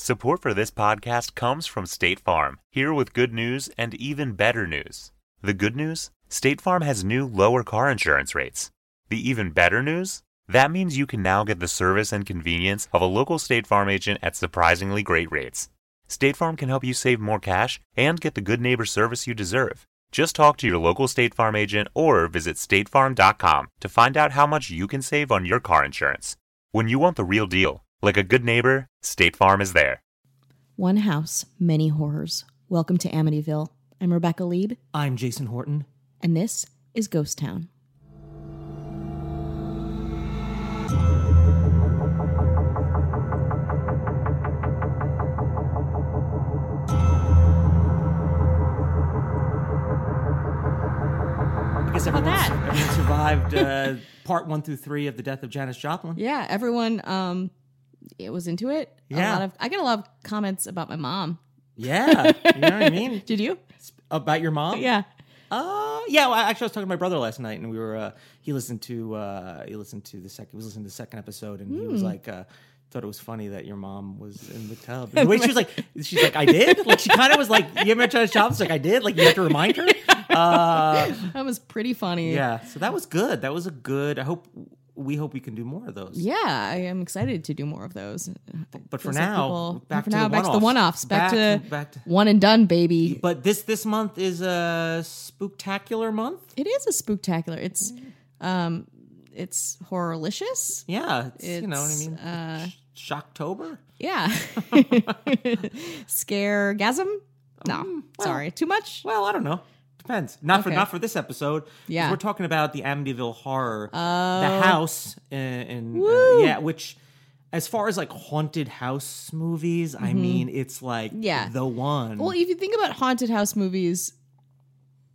Support for this podcast comes from State Farm, here with good news and even better news. The good news? State Farm has new lower car insurance rates. The even better news? That means you can now get the service and convenience of a local State Farm agent at surprisingly great rates. State Farm can help you save more cash and get the good neighbor service you deserve. Just talk to your local State Farm agent or visit statefarm.com to find out how much you can save on your car insurance. When you want the real deal, like a good neighbor, State Farm is there. One house, many horrors. Welcome to Amityville. I'm Rebecca Leib, I'm Jason Horton. and this is Ghost Town. I everyone, everyone survived uh, part one through three of the death of Janis Joplin. Yeah, everyone um it was into it. A Yeah. lot of I get a lot of comments about my mom. Yeah, you know what I mean. Did you? About your mom? Yeah. Uh, yeah. Well, actually, I was talking to my brother last night, and we were. Uh, he listened to. Uh, he listened to the second. He was listening to the second episode, and he Hmm. was like. Uh, Thought it was funny that your mom was in the tub. And the way she was like, she's like, I did. Like she kind of was like, you ever tried to shop? It's like I did. Like you have to remind her. Uh, That was pretty funny. yeah. So that was good. That was a good. I hope we hope we can do more of those. Yeah, I am excited to do more of those. But for now, people- back for to now, the back to the one-offs. Back, Back to, back to- one and done, baby. But this this month is a spooktacular month. It is a spooktacular. It's um it's horrorlicious. Yeah, it's, you know what I mean. uh, Shocktober. Yeah. Scaregasm? No. sorry. Too much? Well, I don't know. Depends. Not for Okay. not for this episode. 'cause Yeah. we're talking about the Amityville Horror, the house, and, uh, Woo. yeah, which. As far as like haunted house movies, I mean, it's like Mm-hmm. Yeah. the one. Well, if you think about haunted house movies,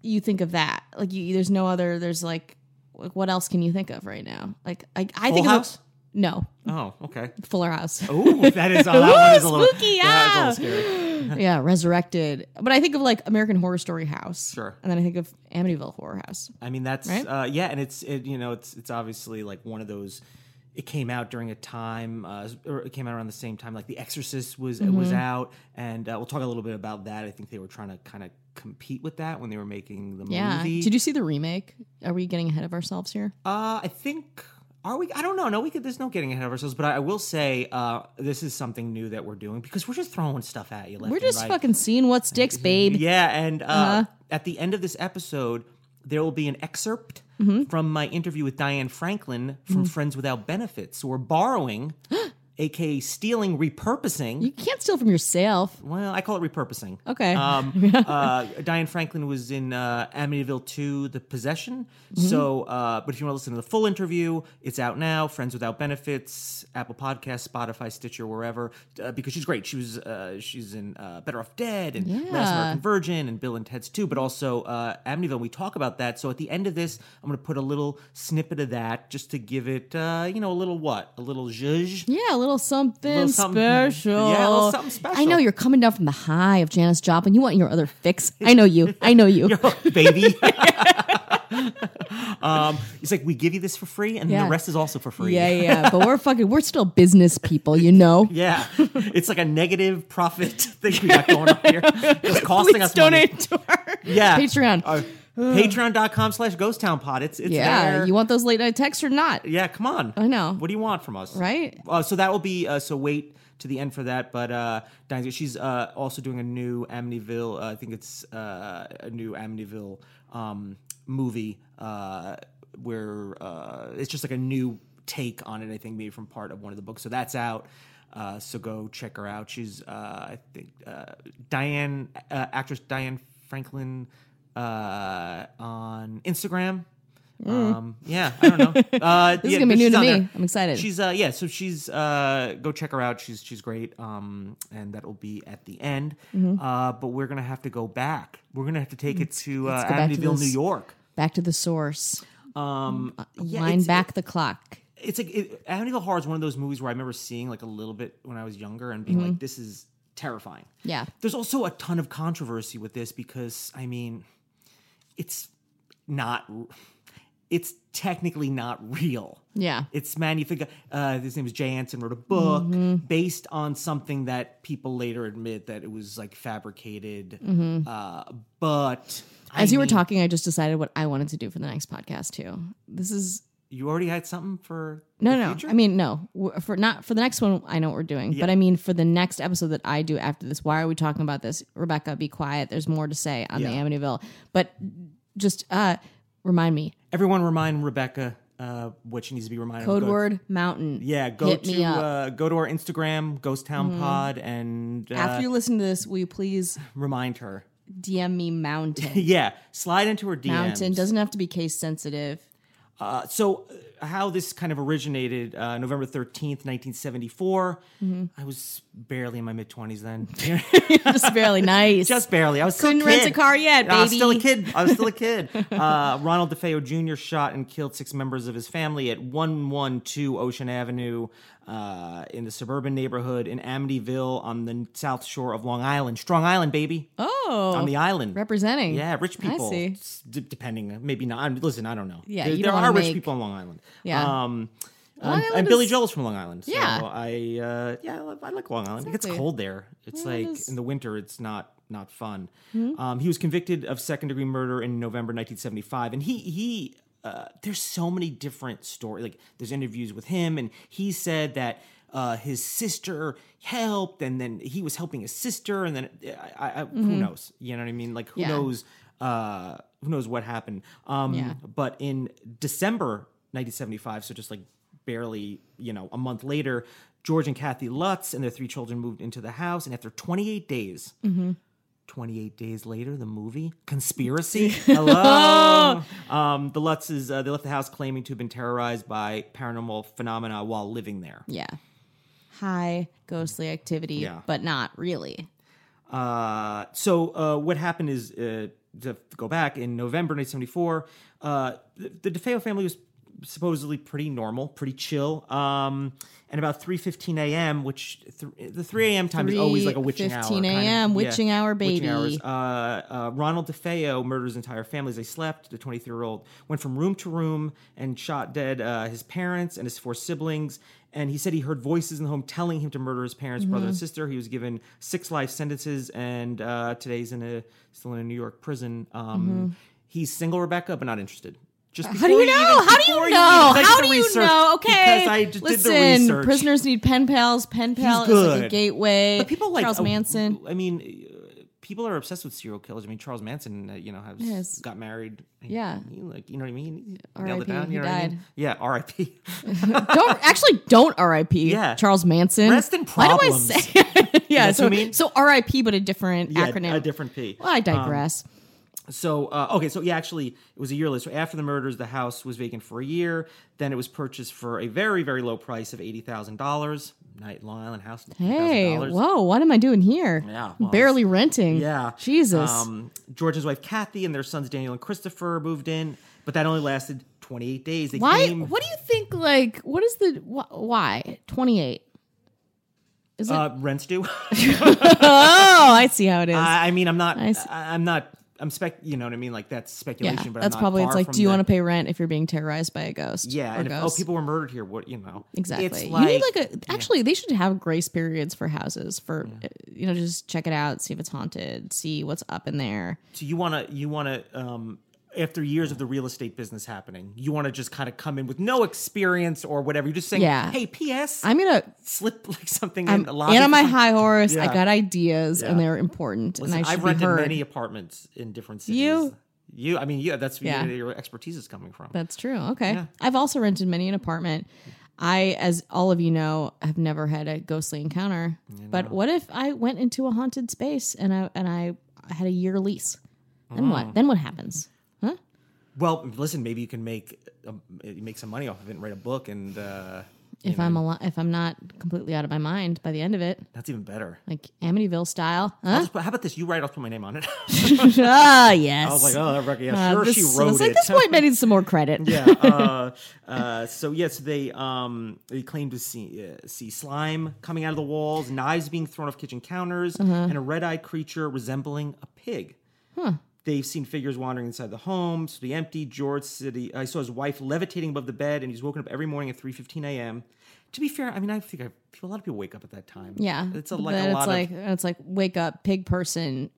you think of that. Like you, there's no other there's like like what else can you think of right now? Like I I Full think House? No, oh, okay. Fuller House. Oh, that is that one is a little spooky, yeah, that's a little scary. yeah, Resurrected. But I think of like American Horror Story House. Sure. And then I think of Amityville Horror House. I mean, that's Right? uh, yeah, and it's it, you know it's it's obviously like one of those. It came out during a time, uh, or it came out around the same time. Like The Exorcist was was Mm-hmm. out, and uh, we'll talk a little bit about that. I think they were trying to kind of compete with that when they were making the Yeah. movie. Did you see the remake? Are we getting ahead of ourselves here? Uh, I think. Are we? I don't know. No, we could. There's no getting ahead of ourselves. But I, I will say, uh, this is something new that we're doing because we're just throwing stuff at you. Left We're and just right. fucking seeing what sticks, babe. Yeah, and uh, Uh-huh. at the end of this episode, there will be an excerpt Mm-hmm. from my interview with Diane Franklin from Friends Without Benefits. So we're borrowing, aka stealing, repurposing. You can't steal from yourself. well, I call it repurposing. Okay. Um, uh, Diane Franklin was in uh, Amityville 2, The Possession. Mm-hmm. So, uh, but if you want to listen to the full interview, it's out now. Friends Without Benefits, Apple Podcasts, Spotify, Stitcher, wherever. Uh, because she's great. She was uh, she's in uh, Better Off Dead and Last American Virgin and Bill and Ted's 2, but also uh, Amityville. We talk about that. So at the end of this, I'm going to put a little snippet of that just to give it, uh, you know, a little what, a little zhuzh. Yeah, a little something, Little something- special. yeah, a little something special. I know you're coming down from the high of Janis Joplin. You want your other fix. I know you. I know you. baby. um, it's like we give you this for free, and Yeah. the rest is also for free. Yeah, yeah. But we're fucking, we're still business people, you know? Yeah. it's like a negative profit thing we got going on here. It's costing Please us money. donate to our Yeah. Patreon. Uh, Patreon.com slash Ghost Town Pod. It's it's yeah. there. You want those late night texts or not? yeah, come on. I know. What do you want from us? Right? Uh, so that will be uh, so wait to the end for that. But uh, Diane, she's uh, also doing a new Amityville. Uh, I think it's uh, a new Amityville um, movie uh, where uh, it's just like a new take on it. I think maybe from part of one of the books. So that's out. Uh, so go check her out. She's uh, I think uh, Diane uh, actress Diane Franklin uh, on Instagram. Um, yeah, I don't know. Uh, Mm. This is gonna be new to me. there. I'm excited. She's uh yeah, so she's uh go check her out. She's she's great. Um and that will be at the end. Uh but we're gonna have to go back. We're gonna have to take it to uh Mm-hmm. Amityville, New York. Back to the source. Um yeah, Wind it's- back the clock. It's like it, Amityville Horror is one of those movies where I remember seeing like a little bit when I was younger and being Mm-hmm. like, this is terrifying. Yeah. There's also a ton of controversy with this because I mean, it's not. it's technically not real. Yeah. It's manufactured. Uh, his name is Jay Anson. Wrote a book Mm-hmm. based on something that people later admit that it was like fabricated. Uh, but Mm-hmm. As I you were talking, I just decided what I wanted to do for the next podcast too. This is you already had something for no, no. future? I mean, no. For not for the next one, I know what we're doing. But I mean, for the next episode that I do after this, why are we talking about this? Rebecca, be quiet. There's more to say on the Amityville. But just uh remind me. everyone remind Rebecca uh, what she needs to be reminded. of. Code Go- word mountain. Yeah, go Hit to uh, go to our Instagram, Ghost Town Pod, and uh, After you listen to this, will you please remind her. DM me mountain? Yeah, slide into her DMs. mountain doesn't have to be case sensitive. Uh, so, uh, how this kind of originated, uh, November 13th, 1974. Mm-hmm. I was barely in my mid 20s then. just barely nice. Just barely. I was Couldn't a rent a car yet, I was baby. still a kid. I was still a kid. Uh, Ronald DeFeo Jr. shot and killed six members of his family at 112 Ocean Avenue uh, in the suburban neighborhood in Amityville on the south shore of Long Island. Strong Island, baby. oh, On the island. representing. Yeah, rich people. I see. D- depending, maybe not. Listen, I don't know. Yeah, there, you there are rich make- people on Long Island. Yeah. Um, Long Island and Billy Joel is- Joel's from Long Island. So Yeah. I, uh, yeah, I, love- I like Long Island. It gets cold there. It's Island like is- in the winter, it's not not fun. Hmm? Um, he was convicted of second degree murder in November 1975, and he he. Uh, there's so many different stories. Like there's interviews with him, and he said that uh, his sister helped, and then he was helping his sister, and then I, I, who knows? You know what I mean? Like who Mm-hmm. Yeah. knows? Uh, who knows what happened? Um, Yeah. But in December 1975, so just like barely, you know, a month later, George and Kathy Lutz and their three children moved into the house, and after 28 days. 28 days later, the movie Conspiracy. Hello. um, the Lutzes uh, they left the house claiming to have been terrorized by paranormal phenomena while living there. Yeah. High ghostly activity, Yeah. but not really. Uh, so uh, what happened is uh, to go back in November 1974, uh, the, the DeFeo family was supposedly pretty normal, pretty chill. Um, and about 3:15 a.m., which th- the 3 a.m. time is always like a witching hour. 3:15 kind of- a.m., witching hour, witching baby. hours. Uh, uh, Ronald DeFeo murdered his entire families. they slept. The 23-year-old went from room to room and shot dead uh, his parents and his four siblings. And he said he heard voices in the home telling him to murder his parents, brother Mm-hmm. and sister. He was given six life sentences, and uh, today's in a still in a New York prison. Um, He's single, Rebecca, but not interested. Just. How do you know? even- How do you know? did How do you know? Okay. because I just Listen, did the research. prisoners need pen pals. Pen pal is like a gateway. But people like Charles uh, Manson. I mean, uh, people are obsessed with serial killers. I mean, Charles Manson, uh, you know, has Yes. got married. Yeah. He, like you know what I mean. Nailed R.I.P., it down. You know what I mean? died. Yeah, R.I.P. don't actually don't R.I.P. Yeah. Charles Manson. Rest in problems. Why do I say? yeah. So what I mean? so R.I.P. but a different yeah, acronym. a different P. well, I digress. So uh, okay, so yeah, actually, it was a year later. So after the murders, the house was vacant for a year. Then it was purchased for a very, very low price of eighty thousand dollars. Night Long Island house. hey, $80,000. whoa! What am I doing here? Yeah, well, barely renting. Yeah. Jesus. Um, George's wife Kathy and their sons Daniel and Christopher moved in, but that only lasted 28 days. They why? came, What do you think? Like, what is the wh- why? Twenty eight. Is it? uh, rents due. oh, I see how it is. I, I mean, I'm not. I. I'm not. I'm spec. You know what I mean? Like that's speculation. yeah, but that's I'm not probably. It's like, do you want to pay rent if you're being terrorized by a ghost? Yeah, and if, oh, people were murdered here. What you know? Exactly. It's you need like a. Actually, they should have grace periods for houses for uh, you know just check it out, see if it's haunted, see what's up in there. so you want to. You want to. Um, after years of the real estate business happening, you want to just kind of come in with no experience or whatever. You're just saying, Yeah. "Hey, P.S. I'm gonna. slip like something I'm in a lobby and on my high horse. I got ideas, and they're important, Listen, and I be rented heard. many apartments in different cities. You? you. I mean, yeah, that's Yeah. where your expertise is coming from. That's true. Okay. Yeah. I've also rented many an apartment. I, as all of you know, have never had a ghostly encounter. But what if I went into a haunted space and I and I had a year lease? Then Oh. what? Mm. Then what happens? Huh? Well, listen, maybe you can make um, make some money off of it and write a book, and uh, If I'm al- if I'm not completely out of my mind by the end of it, that's even better. like Amityville style, huh? just how about this? You write. I'll put my name on it. ah, yes. I was like, oh, Rebecca, yeah, Uh, sure, this, she wrote it's it. Like this point, may need some more credit. yeah. Uh, uh, so yes, they um they claim to see uh, see slime coming out of the walls, knives being thrown off kitchen counters, Uh-huh. and a red eyed creature resembling a pig. They've seen figures wandering inside the home. So the empty. George City. I saw his wife levitating above the bed, and he's woken up every morning at 3:15 a.m. To be fair, I mean, I think I feel a lot of people wake up at that time. Yeah, it's a, like a lot like of it's like wake up, pig person,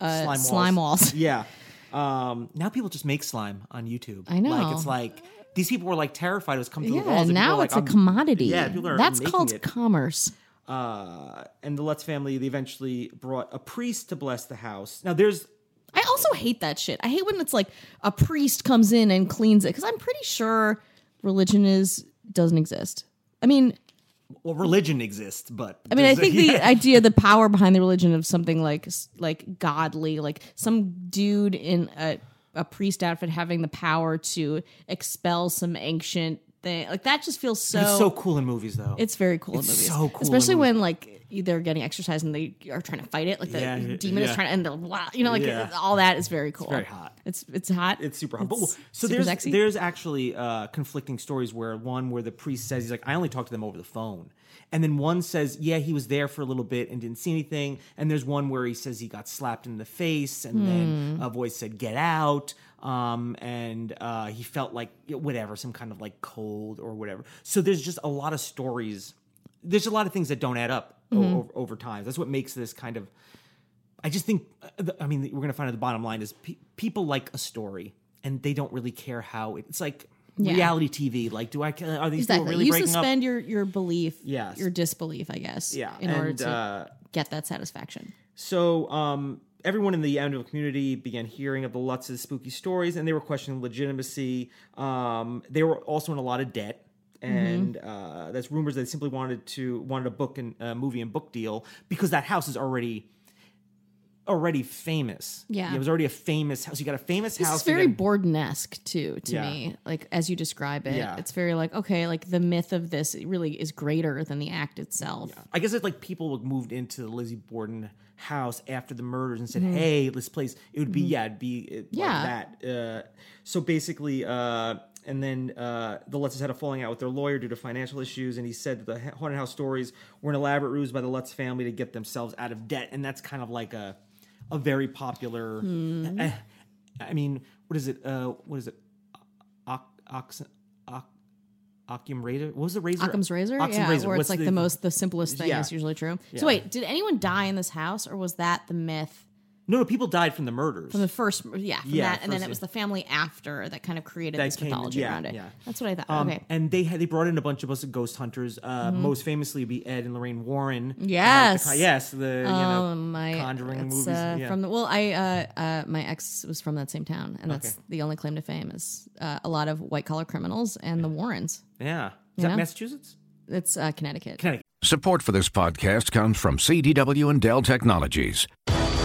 uh, slime, slime, walls. yeah. Um, now people just make slime on YouTube. I know. Like it's like these people were like terrified it was coming through the Yeah, walls. and now are like, it's a commodity. Yeah, people are That's called it. commerce. Uh, and the Lutz family they eventually brought a priest to bless the house. Now there's I also hate that shit. I hate when it's like a priest comes in and cleans it because I'm pretty sure religion is doesn't exist. I mean, well religion exists, but I mean, I think the yeah. idea, the power behind the religion of something like like godly, like some dude in a a priest outfit having the power to expel some ancient thing, like that just feels so. it's so cool in movies though. It's very cool It's in movies, so cool especially when like they're getting exercise and they are trying to fight it. Like the Yeah, yeah, demon is trying to, and the wow, you know, like Yeah. all that is very cool. very hot. It's it's hot. It's super hot. But, It's so super there's sexy. there's actually uh, conflicting stories where one where the priest says he's like I only talked to them over the phone, and then one says yeah he was there for a little bit and didn't see anything, and there's one where he says he got slapped in the face, and Hmm. then a voice said get out, um, and uh, he felt like whatever some kind of like cold or whatever. So there's just a lot of stories. There's a lot of things that don't add up Mm-hmm. over, over time. That's what makes this kind of I just think, uh, I mean, we're going to find out the bottom line is pe- people like a story and they don't really care how it, it's like Yeah. reality TV. Like, do I, are these people exactly. really you breaking suspend up? your your belief, Yes. your disbelief, I guess, Yeah. in order to uh, get that satisfaction. so, um, everyone in the Amityville community began hearing of the Lutz's spooky stories and they were questioning legitimacy. Um, they were also in a lot of debt. Mm-hmm. And uh, that's rumors they simply wanted to wanted a book and uh, movie and book deal because that house is already already famous. Yeah. it was already a famous house. You got a famous This house. you very got- Borden-esque too, to Yeah. me. Like as you describe it, Yeah. it's very like okay, like the myth of this really is greater than the act itself. I guess it's like people moved into the Lizzie Borden house after the murders and said, Mm-hmm. "Hey, this place." It would be yeah, it'd be uh, Yeah. like that. Uh, so basically, uh, and then uh, the Lutzes had a falling out with their lawyer due to financial issues, and he said that the haunted house stories were an elaborate ruse by the Lutz family to get themselves out of debt, and that's kind of like a a very popular. Hmm. eh, I mean, what is it? Uh, what is it? Ox- Occam razor. What was the razor? Occam's razor, Occam's yeah, razor. where What's it's like the, most the simplest thing Yeah. is usually true. Yeah. So wait, did anyone die in this house, or was that the myth No, no, people died from the murders. from the first? Yeah, from Yeah, that, and then it was the family after that kind of created That this came- mythology yeah, around it. yeah. That's what I thought. Um, okay, And they had they brought in a bunch of us ghost hunters. Uh, Most famously, would be Ed and Lorraine Warren. Mm-hmm. Yes. Uh, the- yes, the you know Oh my Conjuring it's, movies. uh, yeah. from the well i uh, uh my ex was from that same town and that's Okay. the only claim to fame is uh, a lot of white collar criminals and the warrens yeah, is You that know? Massachusetts? it's uh, connecticut Connecticut. Support for this podcast comes from CDW and Dell Technologies.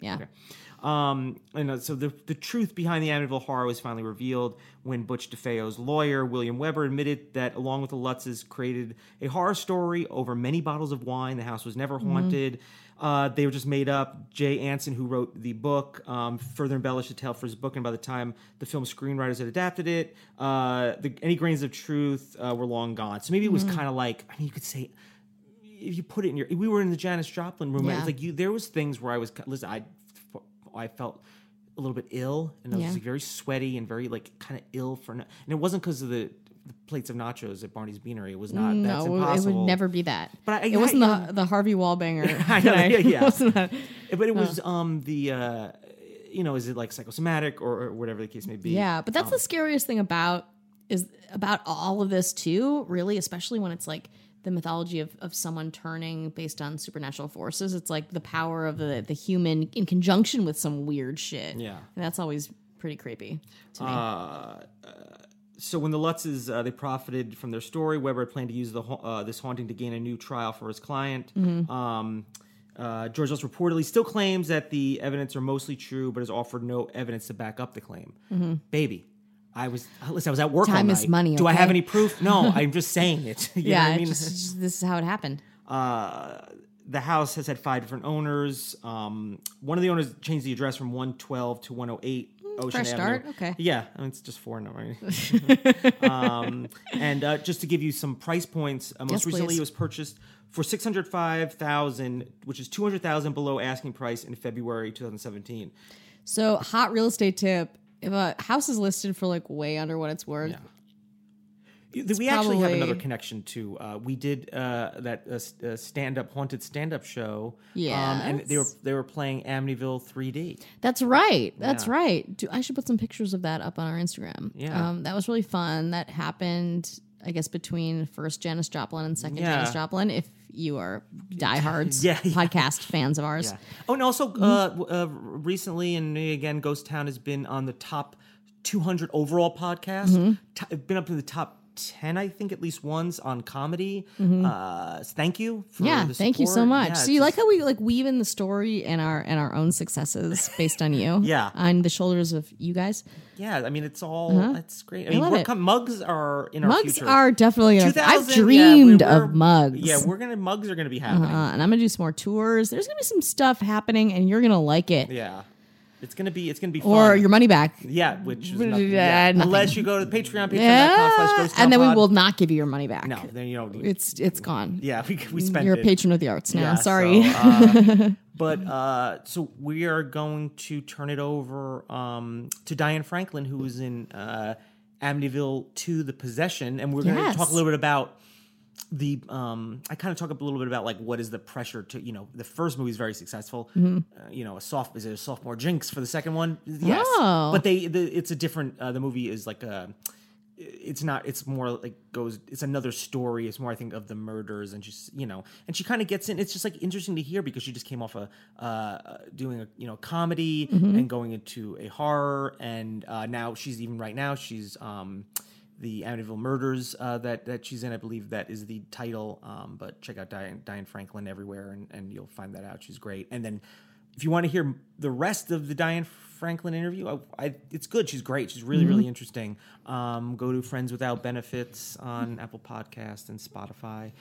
Yeah. Okay. Um, and uh, so the the truth behind the Amityville horror was finally revealed when Butch DeFeo's lawyer William Weber admitted that, along with the Lutzes, created a horror story over many bottles of wine. The house was never haunted. Uh, they were just made up. Jay Anson, who wrote the book, um, further embellished the tale for his book, and by the time the film screenwriters had adapted it, uh, the, any grains of truth uh, were long gone. So maybe it was kind of like I mean, you could say if you put it in your we were in the Janis Joplin room. and Yeah. It's like you there was things where I was listen. I I felt a little bit ill and I was Yeah. like very sweaty and very like kind of ill for no, and it wasn't because of the, the plates of nachos at Barney's Beanery. It was not. that's no impossible. it would never be that But I- it wasn't I- the the harvey wallbanger I know, yeah, yeah. Wasn't that. But it was um the uh you know is it like psychosomatic or, or whatever the case may be. Yeah, but that's the scariest thing about is about all of this too, really, especially when it's like the mythology of, of someone turning based on supernatural forces. It's like the power of the, the human in conjunction with some weird shit. Yeah. And that's always pretty creepy to me. so when the Lutzes uh, they profited from their story, Weber had planned to use the ha- uh, this haunting to gain a new trial for his client. Um, Uh, George Ellis reportedly still claims that the evidence are mostly true, but has offered no evidence to back up the claim. Baby, I was listen. I was at work. Time is money, Do I have any proof? No, I'm just saying it. You know yeah, I mean, just, this is how it happened. uh, the house has had five different owners. Um, one of the owners changed the address from 112 to 108 Ocean fresh Avenue. start? Okay. Yeah, I mean, it's just four now, right? um, and uh, just to give you some price points, uh, most Yes, recently please. it was purchased for 605000 which is 200000 below asking price in February 2017. So, hot real estate tip: if a house is listed for like way under what it's worth, we actually have another connection to. Uh, we did uh, that uh, uh, stand-up haunted stand-up show. um, and they were they were playing Amityville 3D. That's right. That's Yeah. right. Do, I should put some pictures of that up on our Instagram. Yeah. Um, that was really fun. That happened, I guess, between first Janis Joplin and second Yeah. Janis Joplin. If you are diehards Yeah, yeah. podcast fans of ours. Yeah. Oh, and also uh, uh, recently, and again, Ghost Town has been on the top 200 overall podcast. Mm-hmm. T- been up in the top 10, I think, at least once on comedy. Uh, thank you. For Mm-hmm. Yeah, thank you so much. Yeah, so you like how we like weave in the story and our and our own successes based on you. Yeah. on the shoulders of you guys. Yeah, I mean, it's all, it's great. I mean, love we're it. com- mugs are in our Mugs future. are definitely. Gonna, I've 2000, yeah, dreamed we're- of mugs. Yeah, we're gonna mugs are gonna be happening. uh, and I'm gonna do some more tours. There's gonna be some stuff happening, and you're gonna like it. Yeah, it's gonna be it's gonna be Or fun. your money back. yeah, which is nothing, yeah. nothing. unless you go to the Patreon, patreon.com slash and then we will not give you your money back. No, then you know. it's it's gone. yeah, we we spent You're a it. patron of the arts now. Yeah, Sorry. so, uh, but uh, so we are going to turn it over um, to Diane Franklin, who is in uh, Amityville 2 The Possession. And we're going to Yes. talk a little bit about the um i kind of talk up a little bit about like what is the pressure to you know the first movie is very successful. Mm-hmm. uh, you know a soft is it a sophomore jinx for the second one? Yes. Oh. but they the, it's a different uh, the movie is like a it's not it's more like goes it's another story. It's more i think of the murders and she's you know and she kind of gets in. It's just like interesting to hear because she just came off a uh doing a you know comedy and going into a horror and uh now she's even right now she's um the Amityville Murders uh, that that she's in. I believe that is the title. Um, but check out Diane, Diane Franklin everywhere, and, and you'll find that out. She's great. And then if you want to hear the rest of the Diane Franklin interview, I, I, it's good. She's great. She's really really interesting. Um, go to Friends Without Benefits on Apple Podcast and Spotify.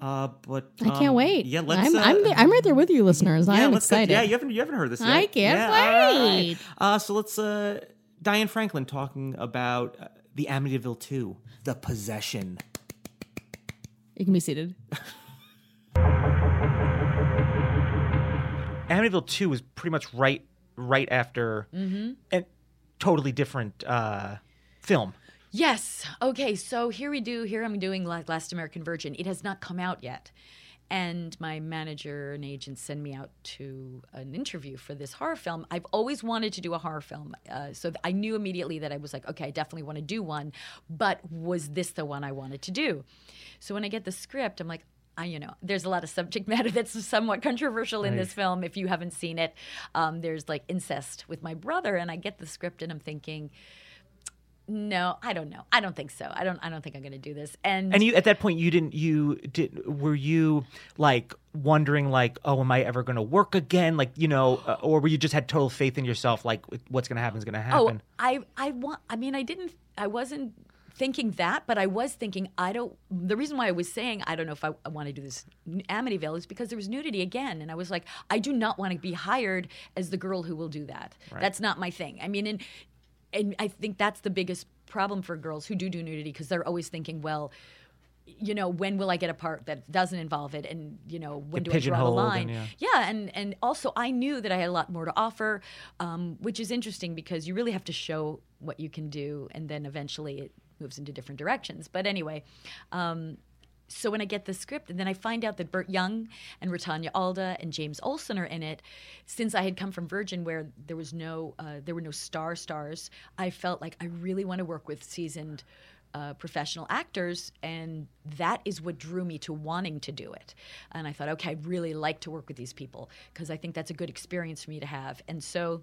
Uh, but I can't um, wait. Yeah, let's. I'm uh, I'm, there, I'm right there with you, listeners. I'm let's go- excited. yeah, you haven't you haven't heard this yet. I can't Yeah, all right. wait. Uh, so let's uh, Diane Franklin talking about uh, the Amityville 2, The Possession. you can be seated. Amityville Two was pretty much right right after a totally different uh, film. Yes. Okay. So here we do. Here I'm doing Last American Virgin. It has not come out yet. And my manager and agent send me out to an interview for this horror film. I've always wanted to do a horror film. Uh, so th- I knew immediately that I was like, okay, I definitely want to do one. But was this the one I wanted to do? So when I get the script, I'm like, I, you know, there's a lot of subject matter that's somewhat controversial in this film. If you haven't seen it, um, there's like incest with my brother, and I get the script and I'm thinking, no, I don't know. I don't think so. I don't. I don't think I'm going to do this. And, And you at that point you didn't you did were you like wondering like oh am I ever going to work again like you know uh, or were you just had total faith in yourself like what's going to happen is going to happen oh. I I want. I mean, I didn't. I wasn't thinking that, but I was thinking I don't. The reason why I was saying I don't know if I, I want to do this Amityville is because there was nudity again, and I was like, I do not want to be hired as the girl who will do that. That's not my thing. I mean, and and I think that's the biggest problem for girls who do do nudity because they're always thinking, well. You know, when will I get a part that doesn't involve it? And, you know, when Get do I draw the line? and, yeah and and also i knew that i had a lot more to offer um, which is interesting because you really have to show what you can do and then eventually it moves into different directions but anyway um, so when I get the script and then I find out that Burt Young and Rutanya Alda and James Olson are in it, since I had come from Virgin where there was no uh, there were no star stars, I felt like I really want to work with seasoned uh, professional actors, and that is what drew me to wanting to do it. And I thought, okay, I'd really like to work with these people because I think that's a good experience for me to have. And so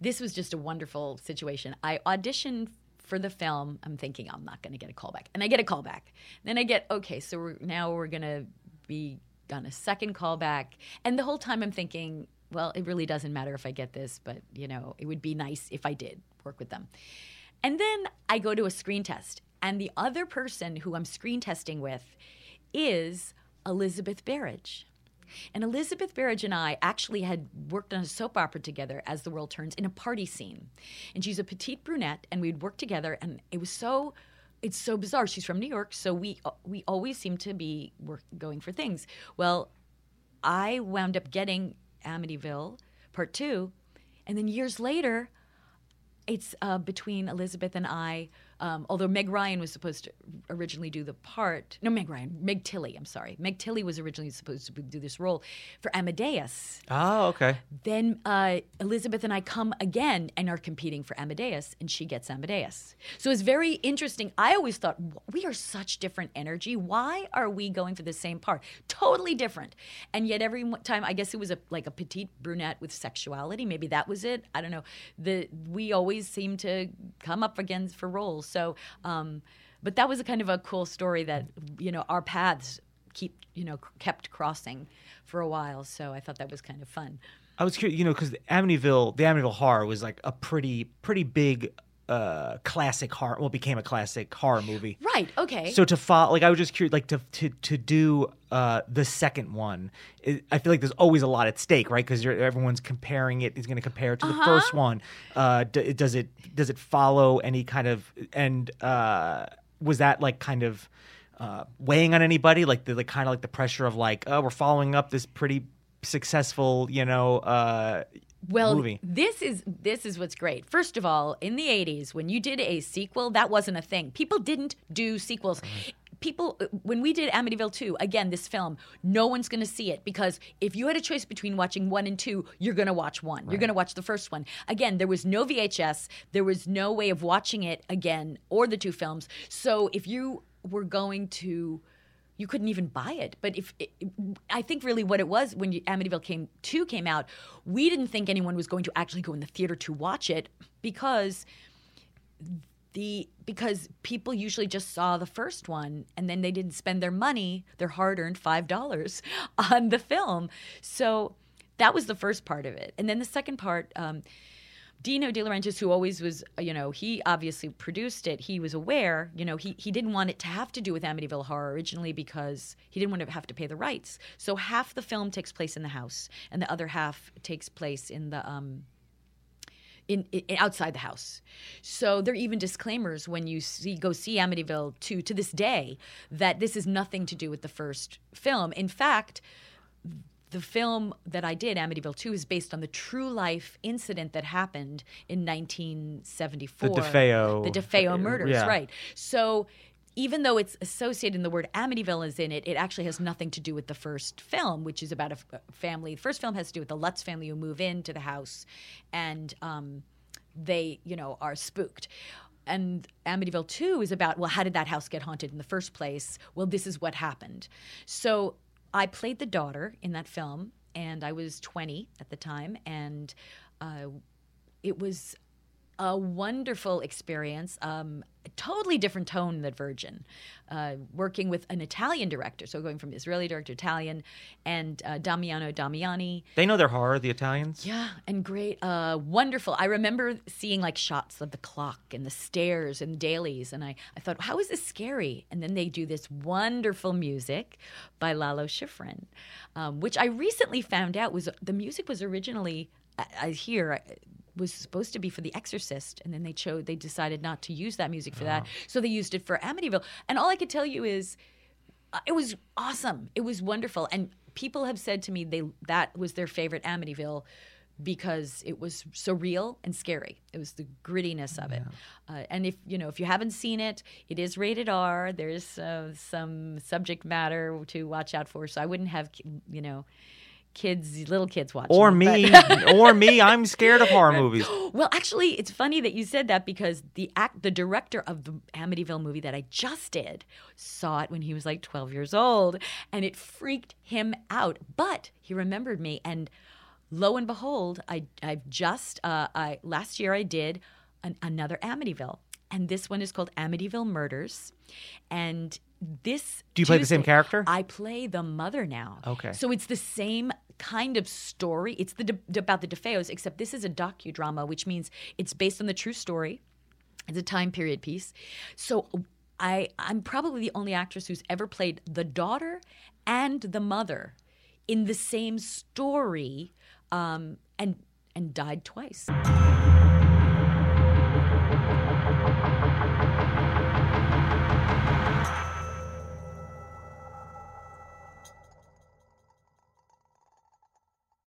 this was just a wonderful situation. I auditioned for the film. I'm thinking I'm not going to get a call back, and I get a call back. Then I get okay, so we're, now we're going to be on a second callback, and the whole time I'm thinking, well, it really doesn't matter if I get this, but you know, it would be nice if I did work with them. And then I go to a screen test, and the other person who I'm screen testing with is Elizabeth Berridge. And Elizabeth Berridge and I actually had worked on a soap opera together as the world turns in a party scene. And she's a petite brunette, and we'd worked together, and it was so. It's so bizarre. She's from New York, so we we always seem to be work, going for things. Well, I wound up getting Amityville Part Two, and then years later, it's uh, between Elizabeth and I. Um, although Meg Ryan was supposed to originally do the part, no, Meg Ryan, Meg Tilly. I'm sorry, Meg Tilly was originally supposed to do this role for Amadeus. Oh, okay. Then uh, Elizabeth and I come again and are competing for Amadeus, and she gets Amadeus. So it's very interesting. I always thought we are such different energy. Why are we going for the same part? Totally different. And yet every time, I guess it was a like a petite brunette with sexuality. Maybe that was it. I don't know. The we always seem to come up against for roles. So, um, but that was a kind of a cool story that you know our paths keep you know kept crossing for a while. So I thought that was kind of fun. I was curious, you know, because Amityville, the Amityville Horror was like a pretty, pretty big uh classic horror. Well, became a classic horror movie. Right. Okay. So to follow, like, I was just curious, like, to to to do uh the second one. It, I feel like there's always a lot at stake, right? Because everyone's comparing it. Is going to compare it to the first one. Uh, d- does it does it follow any kind of and uh was that like kind of uh weighing on anybody? Like the like kind of like the pressure of like, oh, we're following up this pretty successful, you know, uh well, movie. this is this is what's great. First of all, in the '80s, when you did a sequel, that wasn't a thing. People didn't do sequels. People, when we did Amityville 2, again, this film, no one's going to see it because if you had a choice between watching one and two, you're going to watch one. You're going to watch the first one. Again, there was no VHS, there was no way of watching it again or the two films. So if you were going to you couldn't even buy it. But if I think really what it was when Amityville came two came out, we didn't think anyone was going to actually go in the theater to watch it because the because people usually just saw the first one and then they didn't spend their money, their hard-earned five dollars, on the film. So that was the first part of it, and then the second part. Um, Dino De Laurentiis, who always was, you know, he obviously produced it. He was aware, you know, he, he didn't want it to have to do with Amityville Horror originally because he didn't want to have to pay the rights. So half the film takes place in the house, and the other half takes place in the um, in, in outside the house. So there are even disclaimers when you see go see Amityville 2 to this day that this is nothing to do with the first film. In fact, the film that I did, Amityville 2, is based on the true life incident that happened in 1974. The DeFeo- The DeFeo murders, yeah. right. So even though it's associated in the word Amityville is in it, it actually has nothing to do with the first film, which is about a f- a family. The first film has to do with the Lutz family who move into the house and um, they, you know, are spooked. And Amityville 2 is about, well, how did that house get haunted in the first place? Well, this is what happened. So I played the daughter in that film, and I was 20 at the time, and uh, it was a wonderful experience. Um, a totally different tone than Virgin. Uh, working with an Italian director, so going from Israeli director to Italian, and uh, Damiano Damiani. They know their horror, the Italians. Yeah, and great, uh, wonderful. I remember seeing like shots of the clock and the stairs and dailies, and I, I thought, how is this scary? And then they do this wonderful music by Lalo Schifrin, um, which I recently found out was the music was originally, I, I hear, was supposed to be for The Exorcist, and then they chose they decided not to use that music for that, so they used it for Amityville. And all I could tell you is, uh, it was awesome. It was wonderful, and people have said to me they that was their favorite Amityville because it was so real and scary. It was the grittiness of it. Uh, and if you know if you haven't seen it, it is rated R. There's uh, some subject matter to watch out for. So I wouldn't have you know kids, little kids watching. Or me, or me. I'm scared of horror movies. well, actually, it's funny that you said that because the act, the director of the Amityville movie that I just did, saw it when he was like 12 years old, and it freaked him out. But he remembered me, and lo and behold, I I've just uh, I last year I did an, another Amityville. and this one is called Amityville Murders. And this Do you play the same character? I play the mother now. Okay. So it's the same kind of story. It's the de- about the DeFeos, except this is a docudrama, which means it's based on the true story. It's a time period piece. So I I'm probably the only actress who's ever played the daughter and the mother in the same story, um, and and died twice.